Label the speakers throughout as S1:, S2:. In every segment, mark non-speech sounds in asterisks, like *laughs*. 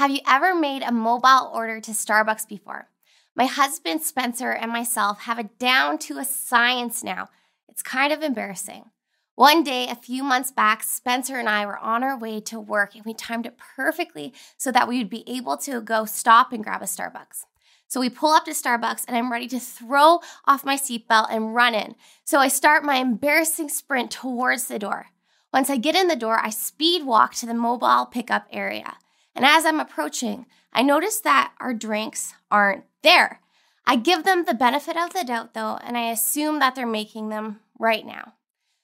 S1: Have you ever made a mobile order to Starbucks before? My husband Spencer and myself have it down to a science now. It's kind of embarrassing. One day, a few months back, Spencer and I were on our way to work and we timed it perfectly so that we would be able to go stop and grab a Starbucks. So we pull up to Starbucks and I'm ready to throw off my seatbelt and run in. So I start my embarrassing sprint towards the door. Once I get in the door, I speed walk to the mobile pickup area. And as I'm approaching, I notice that our drinks aren't there. I give them the benefit of the doubt though, and I assume that they're making them right now.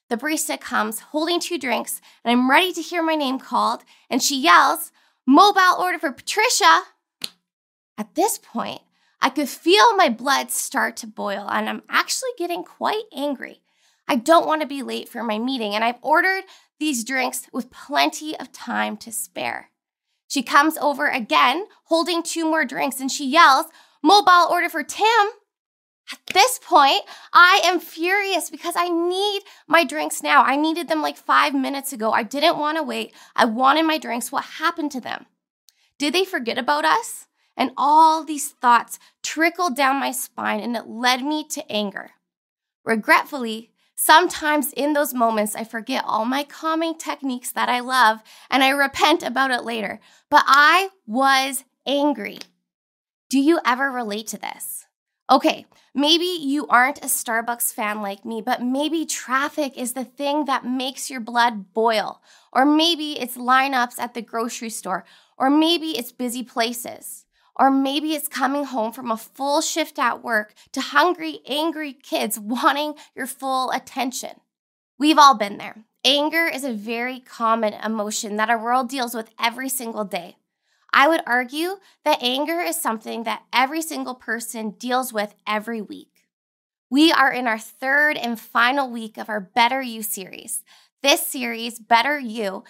S1: The barista comes holding two drinks, and I'm ready to hear my name called, and she yells, Mobile order for Patricia. At this point, I could feel my blood start to boil, and I'm actually getting quite angry. I don't want to be late for my meeting, and I've ordered these drinks with plenty of time to spare. She comes over again, holding two more drinks, and she yells, Mobile order for Tim. At this point, I am furious because I need my drinks now. I needed them like five minutes ago. I didn't want to wait. I wanted my drinks. What happened to them? Did they forget about us? And all these thoughts trickled down my spine and it led me to anger. Regretfully, Sometimes in those moments, I forget all my calming techniques that I love and I repent about it later. But I was angry. Do you ever relate to this? Okay, maybe you aren't a Starbucks fan like me, but maybe traffic is the thing that makes your blood boil. Or maybe it's lineups at the grocery store, or maybe it's busy places. Or maybe it's coming home from a full shift at work to hungry, angry kids *laughs* wanting your full attention. We've all been there. Anger is a very common emotion that our world deals with every single day. I would argue that anger is something that every single person deals with every week. We are in our third and final week of our Better You series. This series, Better You,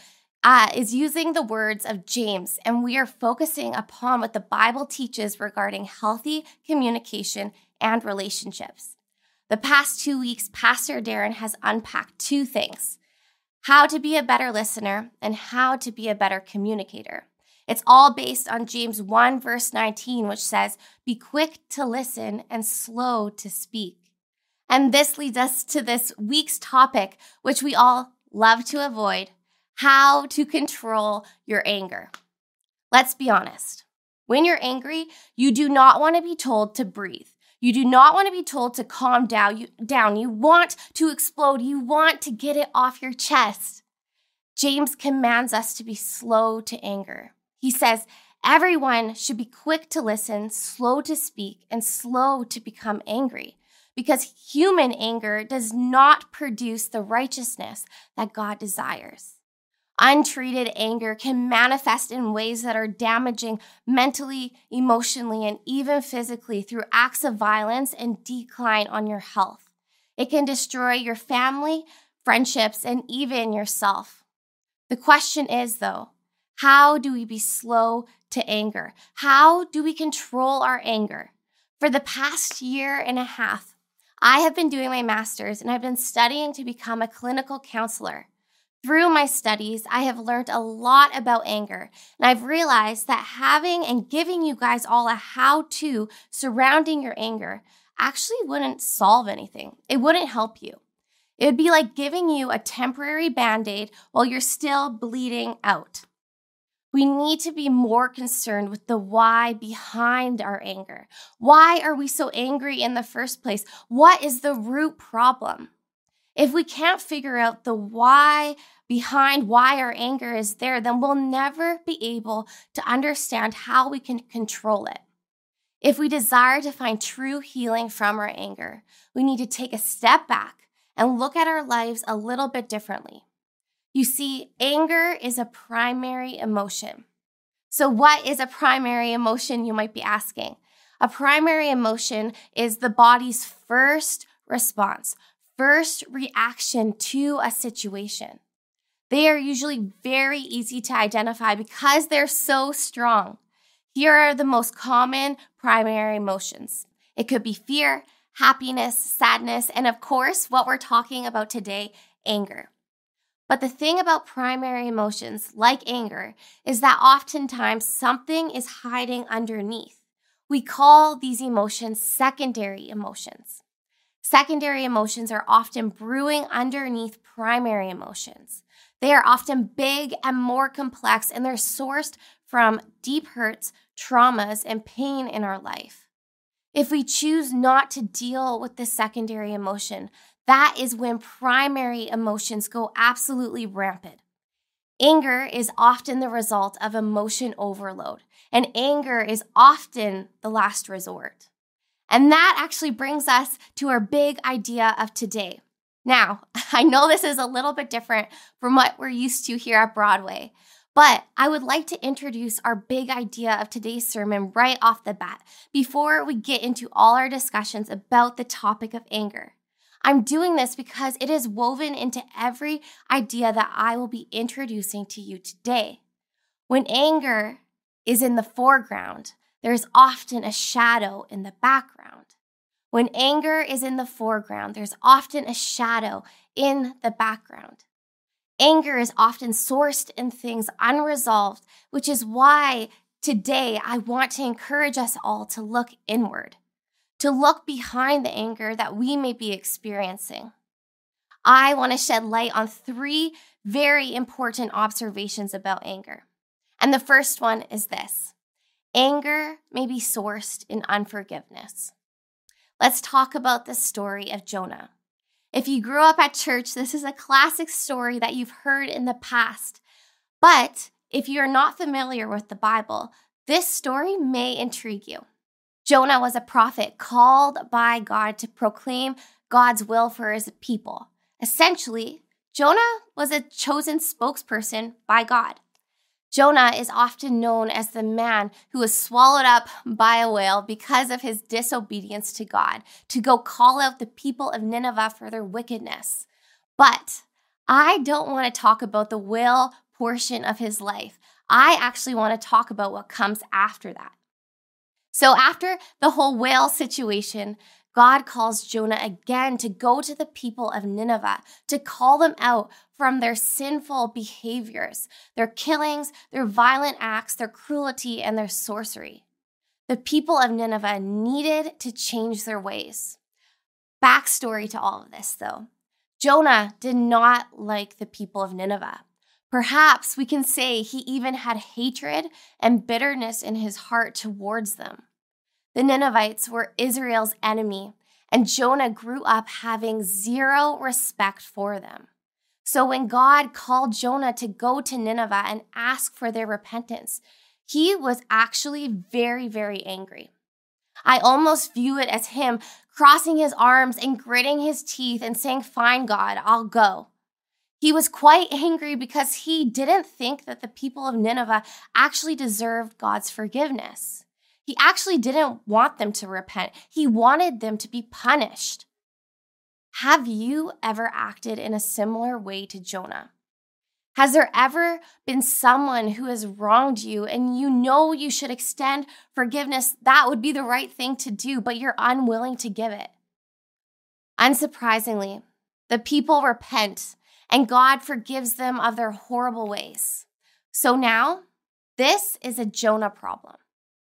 S1: uh, is using the words of James, and we are focusing upon what the Bible teaches regarding healthy communication and relationships. The past two weeks, Pastor Darren has unpacked two things how to be a better listener and how to be a better communicator. It's all based on James 1, verse 19, which says, Be quick to listen and slow to speak. And this leads us to this week's topic, which we all love to avoid how to control your anger. Let's be honest. When you're angry, you do not want to be told to breathe. You do not want to be told to calm down. You, down. you want to explode. You want to get it off your chest. James commands us to be slow to anger. He says, Everyone should be quick to listen, slow to speak, and slow to become angry, because human anger does not produce the righteousness that God desires. Untreated anger can manifest in ways that are damaging mentally, emotionally, and even physically through acts of violence and decline on your health. It can destroy your family, friendships, and even yourself. The question is, though, how do we be slow to anger? How do we control our anger? For the past year and a half, I have been doing my master's and I've been studying to become a clinical counselor. Through my studies, I have learned a lot about anger, and I've realized that having and giving you guys all a how to surrounding your anger actually wouldn't solve anything. It wouldn't help you. It would be like giving you a temporary band aid while you're still bleeding out. We need to be more concerned with the why behind our anger. Why are we so angry in the first place? What is the root problem? If we can't figure out the why behind why our anger is there, then we'll never be able to understand how we can control it. If we desire to find true healing from our anger, we need to take a step back and look at our lives a little bit differently. You see, anger is a primary emotion. So, what is a primary emotion, you might be asking? A primary emotion is the body's first response, first reaction to a situation. They are usually very easy to identify because they're so strong. Here are the most common primary emotions it could be fear, happiness, sadness, and of course, what we're talking about today anger. But the thing about primary emotions, like anger, is that oftentimes something is hiding underneath. We call these emotions secondary emotions. Secondary emotions are often brewing underneath primary emotions. They are often big and more complex, and they're sourced from deep hurts, traumas, and pain in our life. If we choose not to deal with the secondary emotion, that is when primary emotions go absolutely rampant. Anger is often the result of emotion overload, and anger is often the last resort. And that actually brings us to our big idea of today. Now, *laughs* I know this is a little bit different from what we're used to here at Broadway, but I would like to introduce our big idea of today's sermon right off the bat before we get into all our discussions about the topic of anger. I'm doing this because it is woven into every idea that I will be introducing to you today. When anger is in the foreground, there is often a shadow in the background. When anger is in the foreground, there's often a shadow in the background. Anger is often sourced in things unresolved, which is why today I want to encourage us all to look inward to look behind the anger that we may be experiencing. I want to shed light on three very important observations about anger. And the first one is this anger may be sourced in unforgiveness. Let's talk about the story of Jonah. If you grew up at church, this is a classic story that you've heard in the past. But if you're not familiar with the Bible, this story may intrigue you. Jonah was a prophet called by God to proclaim God's will for his people. Essentially, Jonah was a chosen spokesperson by God. Jonah is often known as the man who was swallowed up by a whale because of his disobedience to God, to go call out the people of Nineveh for their wickedness. But I don't want to talk about the whale portion of his life. I actually want to talk about what comes after that. So, after the whole whale situation, God calls Jonah again to go to the people of Nineveh, to call them out from their sinful behaviors, their killings, their violent acts, their cruelty, and their sorcery. The people of Nineveh needed to change their ways. Backstory to all of this, though Jonah did not like the people of Nineveh. Perhaps we can say he even had hatred and bitterness in his heart towards them. The Ninevites were Israel's enemy, and Jonah grew up having zero respect for them. So when God called Jonah to go to Nineveh and ask for their repentance, he was actually very, very angry. I almost view it as him crossing his arms and gritting his teeth and saying, Fine, God, I'll go. He was quite angry because he didn't think that the people of Nineveh actually deserved God's forgiveness. He actually didn't want them to repent, he wanted them to be punished. Have you ever acted in a similar way to Jonah? Has there ever been someone who has wronged you and you know you should extend forgiveness? That would be the right thing to do, but you're unwilling to give it. Unsurprisingly, the people repent and God forgives them of their horrible ways. So now, this is a Jonah problem.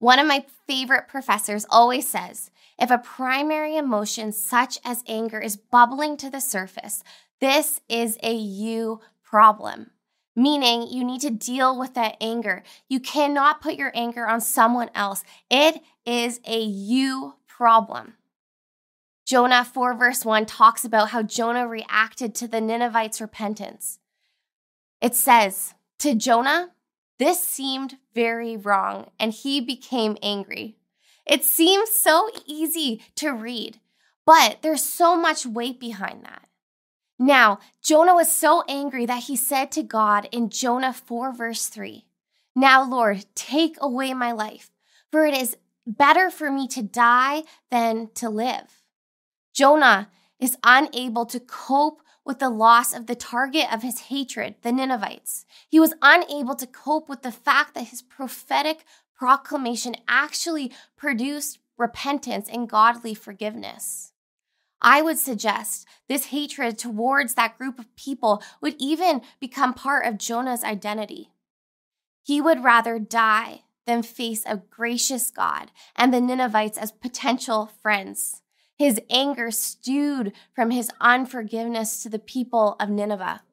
S1: One of my favorite professors always says if a primary emotion such as anger is bubbling to the surface, this is a you problem, meaning you need to deal with that anger. You cannot put your anger on someone else, it is a you problem. Jonah 4, verse 1 talks about how Jonah reacted to the Ninevites' repentance. It says, To Jonah, this seemed very wrong, and he became angry. It seems so easy to read, but there's so much weight behind that. Now, Jonah was so angry that he said to God in Jonah 4, verse 3 Now, Lord, take away my life, for it is better for me to die than to live. Jonah is unable to cope with the loss of the target of his hatred, the Ninevites. He was unable to cope with the fact that his prophetic proclamation actually produced repentance and godly forgiveness. I would suggest this hatred towards that group of people would even become part of Jonah's identity. He would rather die than face a gracious God and the Ninevites as potential friends. His anger stewed from his unforgiveness to the people of Nineveh.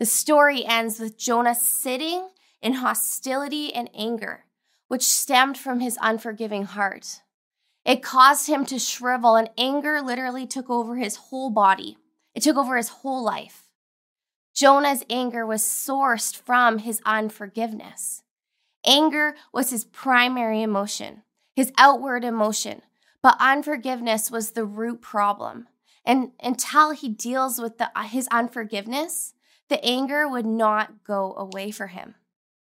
S1: The story ends with Jonah sitting in hostility and anger, which stemmed from his unforgiving heart. It caused him to shrivel, and anger literally took over his whole body. It took over his whole life. Jonah's anger was sourced from his unforgiveness. Anger was his primary emotion, his outward emotion, but unforgiveness was the root problem. And until he deals with the, his unforgiveness, the anger would not go away for him.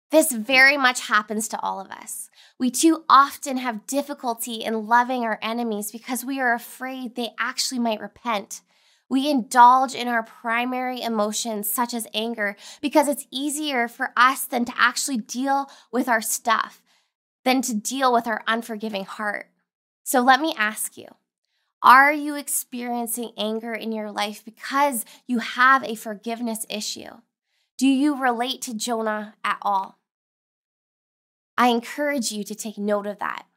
S1: This very much happens to all of us. We too often have difficulty in loving our enemies because we are afraid they actually might repent. We indulge in our primary emotions, such as anger, because it's easier for us than to actually deal with our stuff, than to deal with our unforgiving heart. So let me ask you Are you experiencing anger in your life because you have a forgiveness issue? Do you relate to Jonah at all? I encourage you to take note of that.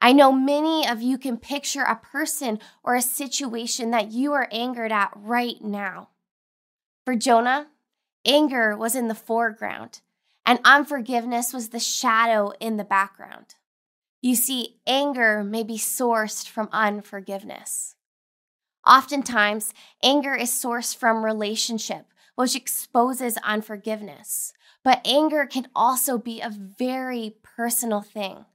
S1: I know many of you can picture a person or a situation that you are angered at right now. For Jonah, anger was in the foreground, and unforgiveness was the shadow in the background. You see, anger may be sourced from unforgiveness. Oftentimes, anger is sourced from relationship, which exposes unforgiveness. But anger can also be a very personal thing.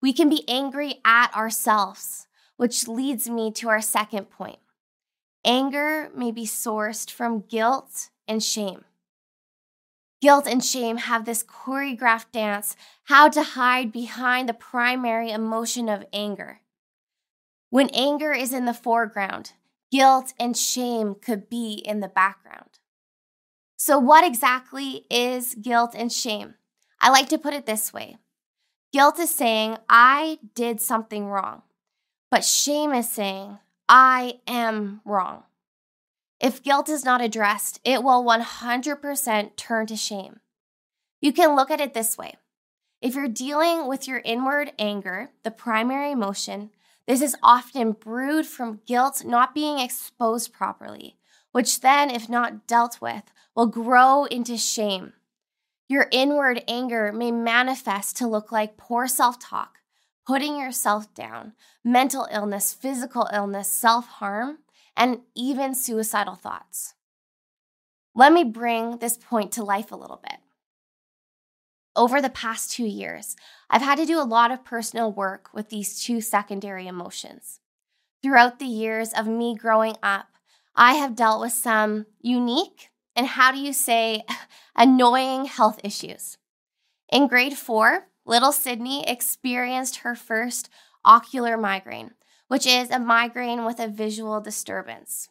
S1: We can be angry at ourselves, which leads me to our second point. Anger may be sourced from guilt and shame. Guilt and shame have this choreographed dance how to hide behind the primary emotion of anger. When anger is in the foreground, guilt and shame could be in the background. So, what exactly is guilt and shame? I like to put it this way Guilt is saying, I did something wrong. But shame is saying, I am wrong. If guilt is not addressed, it will 100% turn to shame. You can look at it this way if you're dealing with your inward anger, the primary emotion, this is often brewed from guilt not being exposed properly, which then, if not dealt with, will grow into shame. Your inward anger may manifest to look like poor self talk, putting yourself down, mental illness, physical illness, self harm, and even suicidal thoughts. Let me bring this point to life a little bit. Over the past two years, I've had to do a lot of personal work with these two secondary emotions. Throughout the years of me growing up, I have dealt with some unique and how do you say *laughs* annoying health issues. In grade four, little Sydney experienced her first ocular migraine, which is a migraine with a visual disturbance.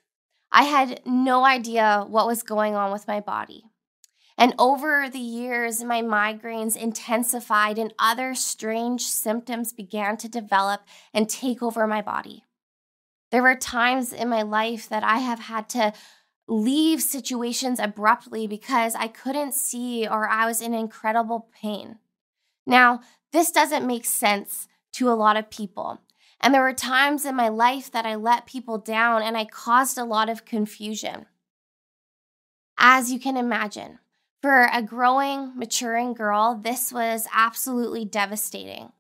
S1: I had no idea what was going on with my body. And over the years, my migraines intensified and other strange symptoms began to develop and take over my body. There were times in my life that I have had to leave situations abruptly because I couldn't see or I was in incredible pain. Now, this doesn't make sense to a lot of people. And there were times in my life that I let people down and I caused a lot of confusion. As you can imagine, for a growing, maturing girl, this was absolutely devastating.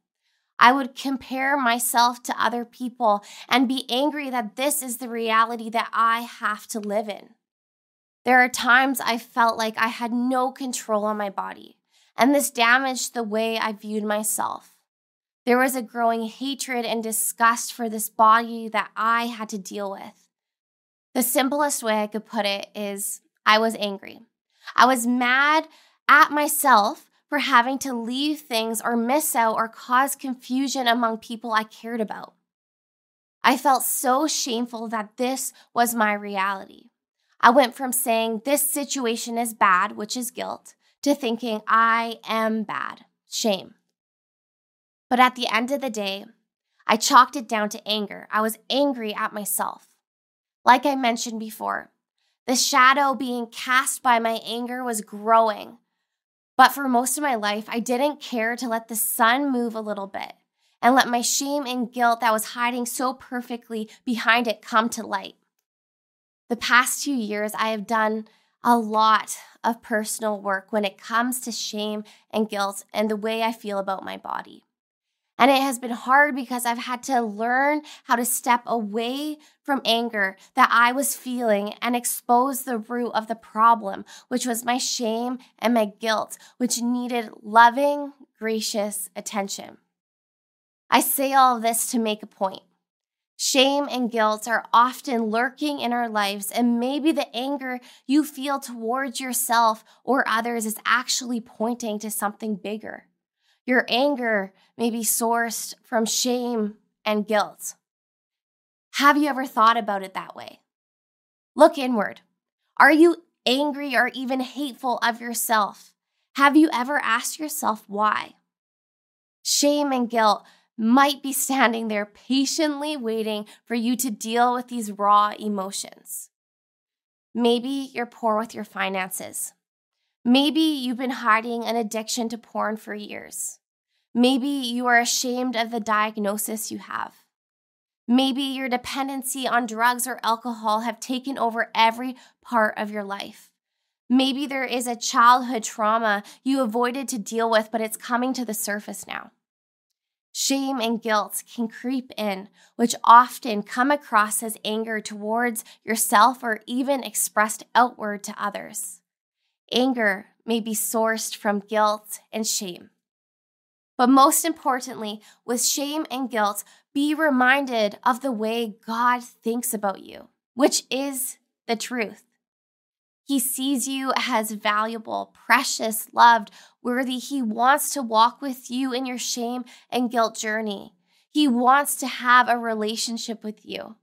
S1: I would compare myself to other people and be angry that this is the reality that I have to live in. There are times I felt like I had no control on my body, and this damaged the way I viewed myself. There was a growing hatred and disgust for this body that I had to deal with. The simplest way I could put it is I was angry. I was mad at myself for having to leave things or miss out or cause confusion among people I cared about. I felt so shameful that this was my reality. I went from saying this situation is bad, which is guilt, to thinking I am bad, shame. But at the end of the day, I chalked it down to anger. I was angry at myself. Like I mentioned before, the shadow being cast by my anger was growing. But for most of my life, I didn't care to let the sun move a little bit and let my shame and guilt that was hiding so perfectly behind it come to light. The past two years, I have done a lot of personal work when it comes to shame and guilt and the way I feel about my body. And it has been hard because I've had to learn how to step away from anger that I was feeling and expose the root of the problem, which was my shame and my guilt, which needed loving, gracious attention. I say all this to make a point. Shame and guilt are often lurking in our lives, and maybe the anger you feel towards yourself or others is actually pointing to something bigger. Your anger may be sourced from shame and guilt. Have you ever thought about it that way? Look inward. Are you angry or even hateful of yourself? Have you ever asked yourself why? Shame and guilt might be standing there patiently waiting for you to deal with these raw emotions. Maybe you're poor with your finances. Maybe you've been hiding an addiction to porn for years. Maybe you are ashamed of the diagnosis you have. Maybe your dependency on drugs or alcohol have taken over every part of your life. Maybe there is a childhood trauma you avoided to deal with, but it's coming to the surface now. Shame and guilt can creep in, which often come across as anger towards yourself or even expressed outward to others. Anger may be sourced from guilt and shame. But most importantly, with shame and guilt, be reminded of the way God thinks about you, which is the truth. He sees you as valuable, precious, loved, worthy. He wants to walk with you in your shame and guilt journey. He wants to have a relationship with you.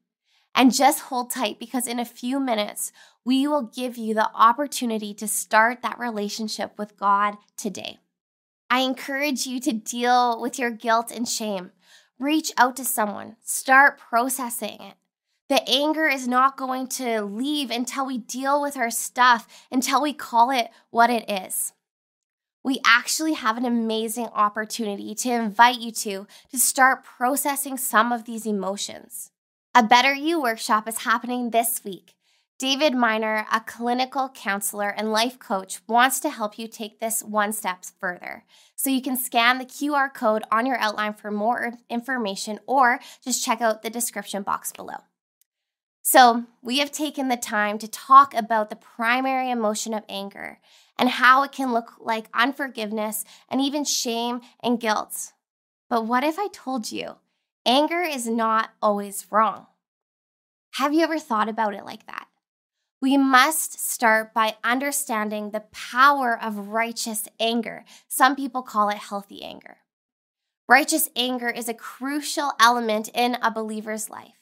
S1: And just hold tight because in a few minutes, we will give you the opportunity to start that relationship with God today. I encourage you to deal with your guilt and shame. Reach out to someone, start processing it. The anger is not going to leave until we deal with our stuff, until we call it what it is. We actually have an amazing opportunity to invite you to to start processing some of these emotions. A Better You workshop is happening this week. David Miner, a clinical counselor and life coach, wants to help you take this one step further. So you can scan the QR code on your outline for more information or just check out the description box below. So, we have taken the time to talk about the primary emotion of anger and how it can look like unforgiveness and even shame and guilt. But what if I told you anger is not always wrong? Have you ever thought about it like that? We must start by understanding the power of righteous anger. Some people call it healthy anger. Righteous anger is a crucial element in a believer's life.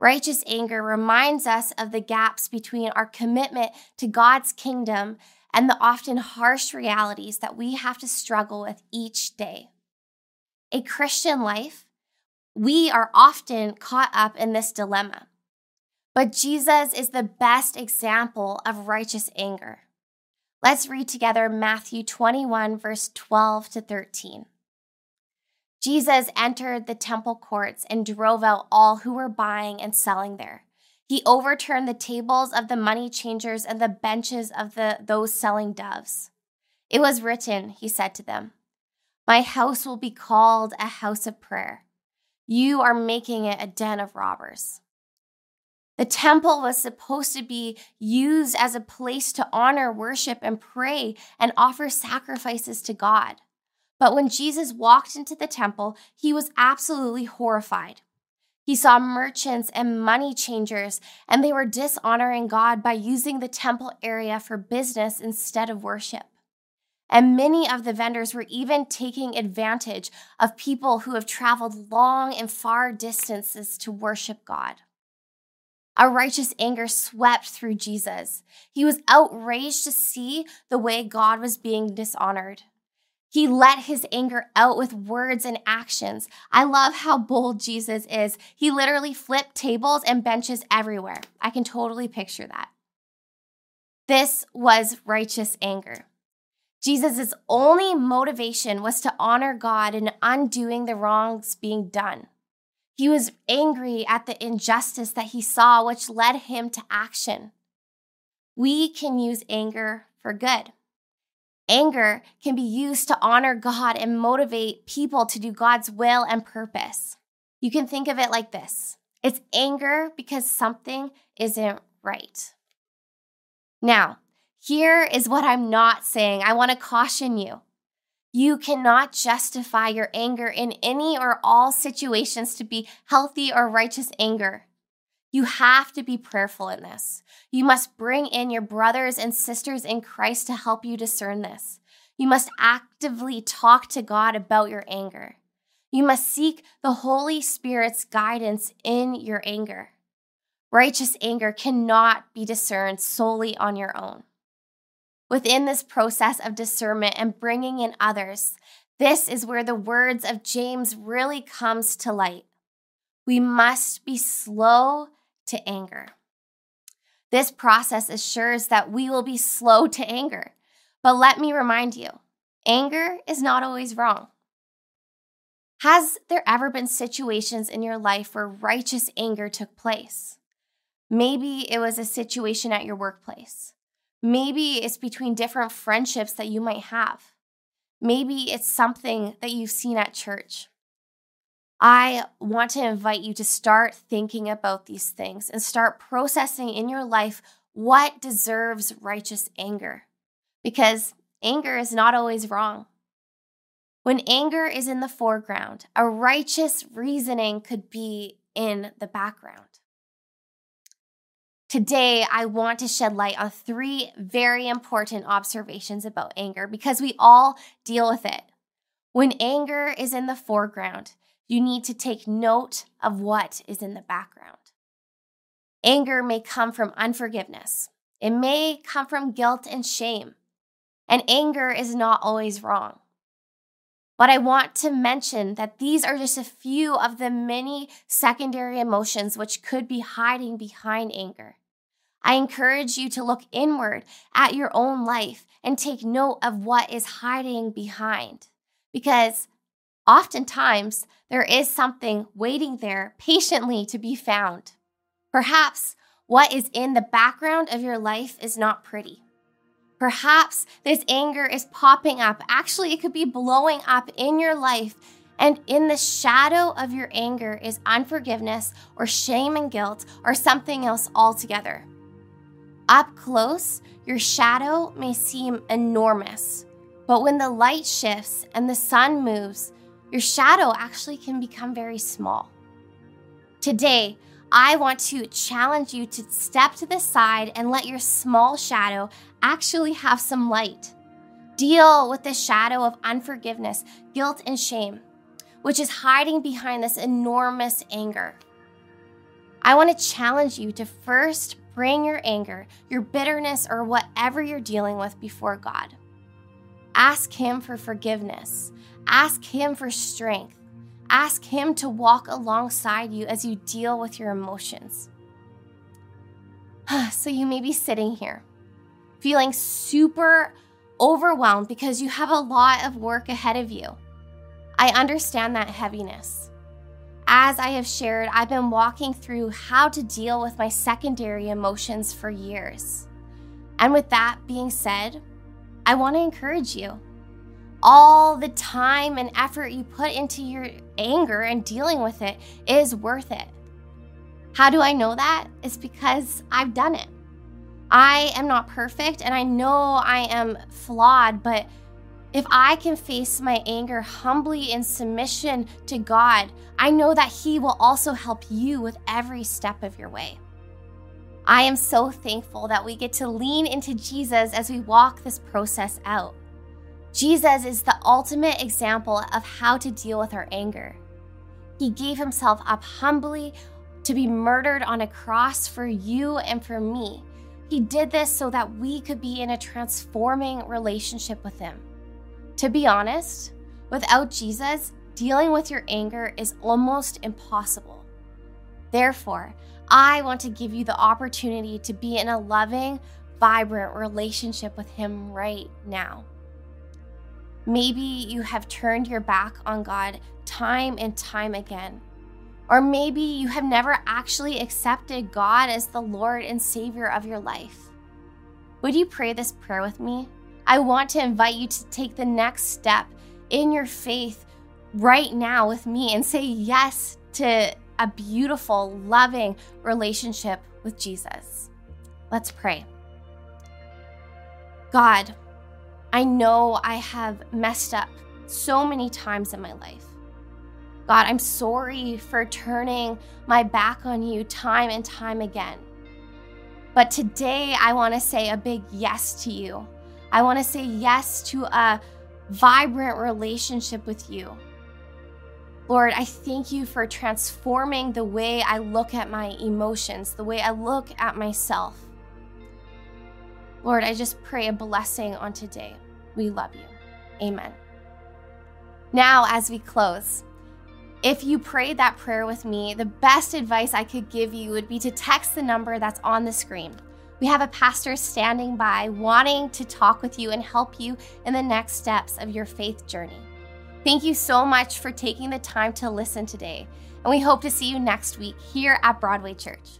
S1: Righteous anger reminds us of the gaps between our commitment to God's kingdom and the often harsh realities that we have to struggle with each day. A Christian life, we are often caught up in this dilemma. But Jesus is the best example of righteous anger. Let's read together Matthew 21, verse 12 to 13. Jesus entered the temple courts and drove out all who were buying and selling there. He overturned the tables of the money changers and the benches of the, those selling doves. It was written, he said to them, My house will be called a house of prayer. You are making it a den of robbers. The temple was supposed to be used as a place to honor, worship, and pray and offer sacrifices to God. But when Jesus walked into the temple, he was absolutely horrified. He saw merchants and money changers, and they were dishonoring God by using the temple area for business instead of worship. And many of the vendors were even taking advantage of people who have traveled long and far distances to worship God. A righteous anger swept through Jesus. He was outraged to see the way God was being dishonored. He let his anger out with words and actions. I love how bold Jesus is. He literally flipped tables and benches everywhere. I can totally picture that. This was righteous anger. Jesus' only motivation was to honor God in undoing the wrongs being done. He was angry at the injustice that he saw, which led him to action. We can use anger for good. Anger can be used to honor God and motivate people to do God's will and purpose. You can think of it like this it's anger because something isn't right. Now, here is what I'm not saying. I want to caution you. You cannot justify your anger in any or all situations to be healthy or righteous anger. You have to be prayerful in this. You must bring in your brothers and sisters in Christ to help you discern this. You must actively talk to God about your anger. You must seek the Holy Spirit's guidance in your anger. Righteous anger cannot be discerned solely on your own. Within this process of discernment and bringing in others, this is where the words of James really comes to light. We must be slow to anger. This process assures that we will be slow to anger. But let me remind you anger is not always wrong. Has there ever been situations in your life where righteous anger took place? Maybe it was a situation at your workplace. Maybe it's between different friendships that you might have. Maybe it's something that you've seen at church. I want to invite you to start thinking about these things and start processing in your life what deserves righteous anger. Because anger is not always wrong. When anger is in the foreground, a righteous reasoning could be in the background. Today, I want to shed light on three very important observations about anger because we all deal with it. When anger is in the foreground, you need to take note of what is in the background. Anger may come from unforgiveness, it may come from guilt and shame, and anger is not always wrong. But I want to mention that these are just a few of the many secondary emotions which could be hiding behind anger. I encourage you to look inward at your own life and take note of what is hiding behind. Because oftentimes there is something waiting there patiently to be found. Perhaps what is in the background of your life is not pretty. Perhaps this anger is popping up. Actually, it could be blowing up in your life. And in the shadow of your anger is unforgiveness or shame and guilt or something else altogether. Up close, your shadow may seem enormous, but when the light shifts and the sun moves, your shadow actually can become very small. Today, I want to challenge you to step to the side and let your small shadow actually have some light. Deal with the shadow of unforgiveness, guilt, and shame, which is hiding behind this enormous anger. I want to challenge you to first bring your anger, your bitterness, or whatever you're dealing with before God. Ask Him for forgiveness. Ask Him for strength. Ask Him to walk alongside you as you deal with your emotions. *sighs* so you may be sitting here feeling super overwhelmed because you have a lot of work ahead of you. I understand that heaviness. As I have shared, I've been walking through how to deal with my secondary emotions for years. And with that being said, I want to encourage you all the time and effort you put into your anger and dealing with it is worth it. How do I know that? It's because I've done it. I am not perfect and I know I am flawed, but if I can face my anger humbly in submission to God, I know that He will also help you with every step of your way. I am so thankful that we get to lean into Jesus as we walk this process out. Jesus is the ultimate example of how to deal with our anger. He gave himself up humbly to be murdered on a cross for you and for me. He did this so that we could be in a transforming relationship with him. To be honest, without Jesus, dealing with your anger is almost impossible. Therefore, I want to give you the opportunity to be in a loving, vibrant relationship with Him right now. Maybe you have turned your back on God time and time again. Or maybe you have never actually accepted God as the Lord and Savior of your life. Would you pray this prayer with me? I want to invite you to take the next step in your faith right now with me and say yes to a beautiful, loving relationship with Jesus. Let's pray. God, I know I have messed up so many times in my life. God, I'm sorry for turning my back on you time and time again. But today, I want to say a big yes to you. I want to say yes to a vibrant relationship with you. Lord, I thank you for transforming the way I look at my emotions, the way I look at myself. Lord, I just pray a blessing on today. We love you. Amen. Now, as we close, if you prayed that prayer with me, the best advice I could give you would be to text the number that's on the screen. We have a pastor standing by wanting to talk with you and help you in the next steps of your faith journey. Thank you so much for taking the time to listen today, and we hope to see you next week here at Broadway Church.